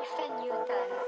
Alpha Newton.